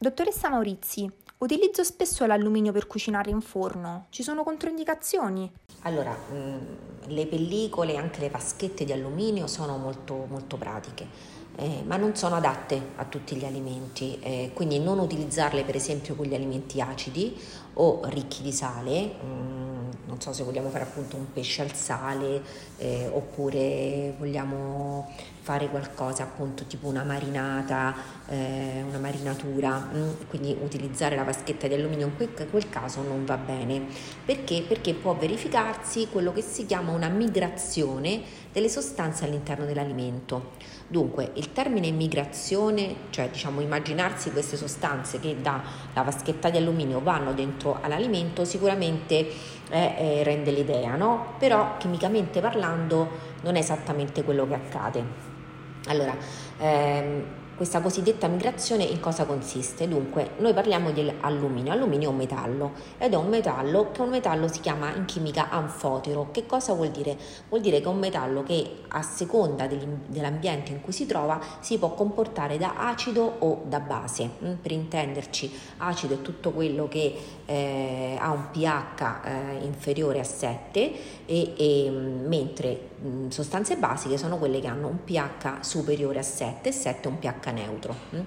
Dottoressa Maurizi, utilizzo spesso l'alluminio per cucinare in forno. Ci sono controindicazioni? Allora, mm, le pellicole e anche le vaschette di alluminio sono molto, molto pratiche, eh, ma non sono adatte a tutti gli alimenti, eh, quindi non utilizzarle per esempio con gli alimenti acidi o ricchi di sale. Mm, non so se vogliamo fare appunto un pesce al sale eh, oppure vogliamo fare qualcosa appunto tipo una marinata, eh, una marinatura? Mm, quindi utilizzare la vaschetta di alluminio in quel, quel caso non va bene. Perché? Perché può verificarsi quello che si chiama una migrazione delle sostanze all'interno dell'alimento. Dunque, il termine migrazione, cioè diciamo immaginarsi queste sostanze che dalla vaschetta di alluminio vanno dentro all'alimento, sicuramente eh, eh, rende l'idea, no? Però chimicamente parlando non è esattamente quello che accade. Allora, ehm, questa cosiddetta migrazione in cosa consiste? Dunque, noi parliamo di alluminio. È un metallo ed è un metallo che un metallo si chiama in chimica anfotero. Che cosa vuol dire? Vuol dire che è un metallo che a seconda dell'ambiente in cui si trova si può comportare da acido o da base. Mm, per intenderci, acido è tutto quello che eh, ha un pH eh, inferiore a 7 e, e mentre mm, sostanze basiche sono quelle che hanno un pH superiore a 7 e 7 un pH neutro. Mm?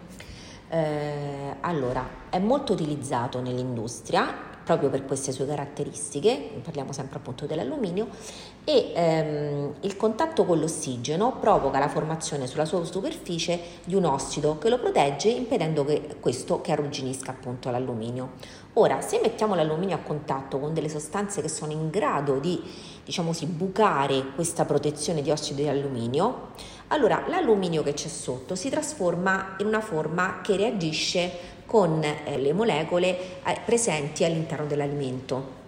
Eh, allora, è molto utilizzato nell'industria proprio per queste sue caratteristiche, parliamo sempre appunto dell'alluminio, e ehm, il contatto con l'ossigeno provoca la formazione sulla sua superficie di un ossido che lo protegge impedendo che questo che arrugginisca appunto l'alluminio. Ora, se mettiamo l'alluminio a contatto con delle sostanze che sono in grado di, diciamo bucare questa protezione di ossido di alluminio, allora l'alluminio che c'è sotto si trasforma in una forma che reagisce con eh, le molecole eh, presenti all'interno dell'alimento.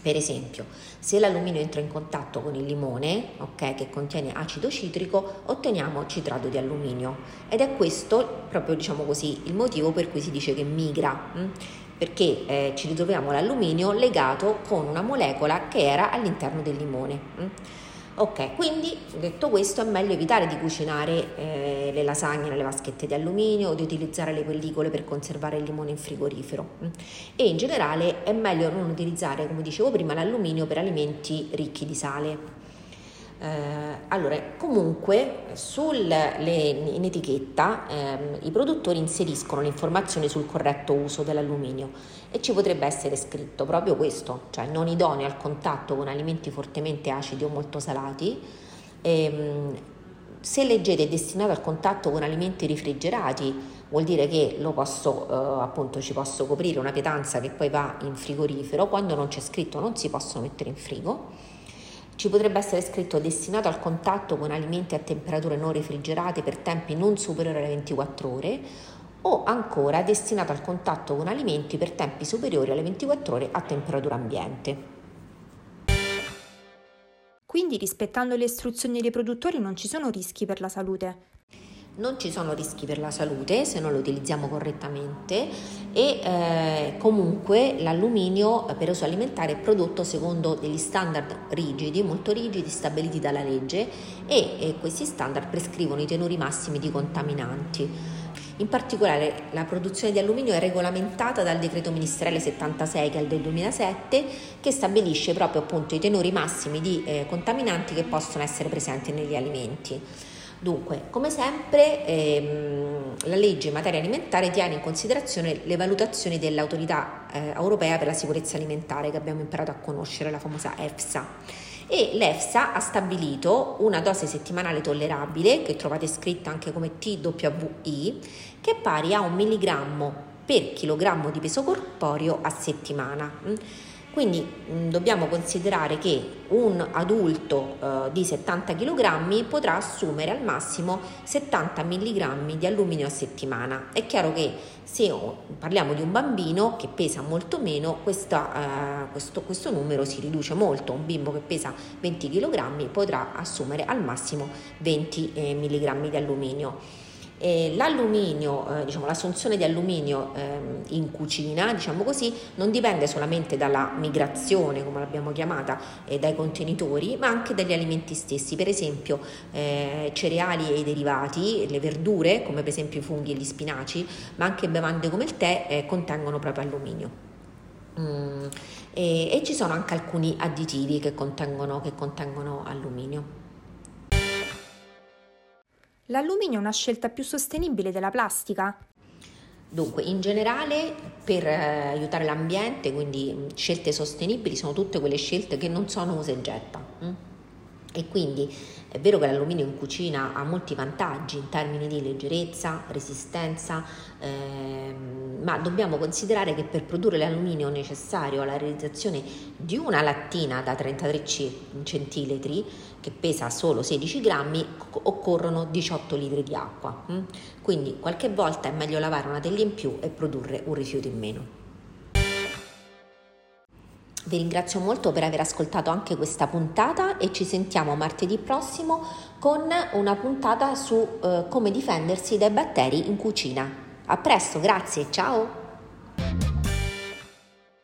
Per esempio, se l'alluminio entra in contatto con il limone, okay, che contiene acido citrico, otteniamo citrato di alluminio ed è questo proprio diciamo così il motivo per cui si dice che migra, mh? Hm? perché eh, ci ritroviamo l'alluminio legato con una molecola che era all'interno del limone. Mh? Ok, quindi detto questo è meglio evitare di cucinare eh, le lasagne nelle vaschette di alluminio o di utilizzare le pellicole per conservare il limone in frigorifero e in generale è meglio non utilizzare, come dicevo prima, l'alluminio per alimenti ricchi di sale. Eh, allora, comunque sulle, in etichetta eh, i produttori inseriscono le informazioni sul corretto uso dell'alluminio e ci potrebbe essere scritto proprio questo, cioè non idoneo al contatto con alimenti fortemente acidi o molto salati. Ehm, se leggete destinato al contatto con alimenti refrigerati, vuol dire che posso, eh, appunto, ci posso coprire una pietanza che poi va in frigorifero, quando non c'è scritto non si possono mettere in frigo. Ci potrebbe essere scritto destinato al contatto con alimenti a temperature non refrigerate per tempi non superiori alle 24 ore o ancora destinato al contatto con alimenti per tempi superiori alle 24 ore a temperatura ambiente. Quindi rispettando le istruzioni dei produttori non ci sono rischi per la salute? Non ci sono rischi per la salute se non lo utilizziamo correttamente e eh, comunque l'alluminio per uso alimentare è prodotto secondo degli standard rigidi, molto rigidi, stabiliti dalla legge e, e questi standard prescrivono i tenori massimi di contaminanti. In particolare la produzione di alluminio è regolamentata dal decreto ministeriale 76 che è il del 2007 che stabilisce proprio appunto i tenori massimi di eh, contaminanti che possono essere presenti negli alimenti. Dunque, come sempre, ehm, la legge in materia alimentare tiene in considerazione le valutazioni dell'autorità eh, europea per la sicurezza alimentare che abbiamo imparato a conoscere, la famosa EFSA. E l'EFSA ha stabilito una dose settimanale tollerabile, che trovate scritta anche come TWI, che è pari a un milligrammo per chilogrammo di peso corporeo a settimana. Quindi mh, mm, dobbiamo considerare che un adulto eh, di 70 kg potrà assumere al massimo 70 mg di alluminio a settimana. È chiaro che se parliamo di un bambino che pesa molto meno, questa, eh, questo, questo, numero si riduce molto. Un bimbo che pesa 20 kg potrà assumere al massimo 20 eh, mg di alluminio. E l'alluminio, eh, diciamo, l'assunzione di alluminio eh, in cucina, diciamo così, non dipende solamente dalla migrazione, come l'abbiamo chiamata, eh, dai contenitori, ma anche dagli alimenti stessi. Per esempio, eh, cereali e i derivati, le verdure, come per esempio i funghi e gli spinaci, ma anche bevande come il tè, eh, contengono proprio alluminio. Mm, e, e, ci sono anche alcuni additivi che contengono, che contengono alluminio. L'alluminio è una scelta più sostenibile della plastica? Dunque, in generale, per eh, aiutare l'ambiente, quindi mm, scelte sostenibili, sono tutte quelle scelte che non sono usa e getta. E quindi è vero che l'alluminio in cucina ha molti vantaggi in termini di leggerezza, resistenza, ehm, ma dobbiamo considerare che per produrre l'alluminio necessario alla realizzazione di una lattina da 33 centilitri, che pesa solo 16 grammi, occorrono 18 litri di acqua. Mm? Quindi qualche volta è meglio lavare una teglia in più e produrre un rifiuto in meno. Vi ringrazio molto per aver ascoltato anche questa puntata e ci sentiamo martedì prossimo con una puntata su eh, come difendersi dai batteri in cucina. A presto, grazie, ciao!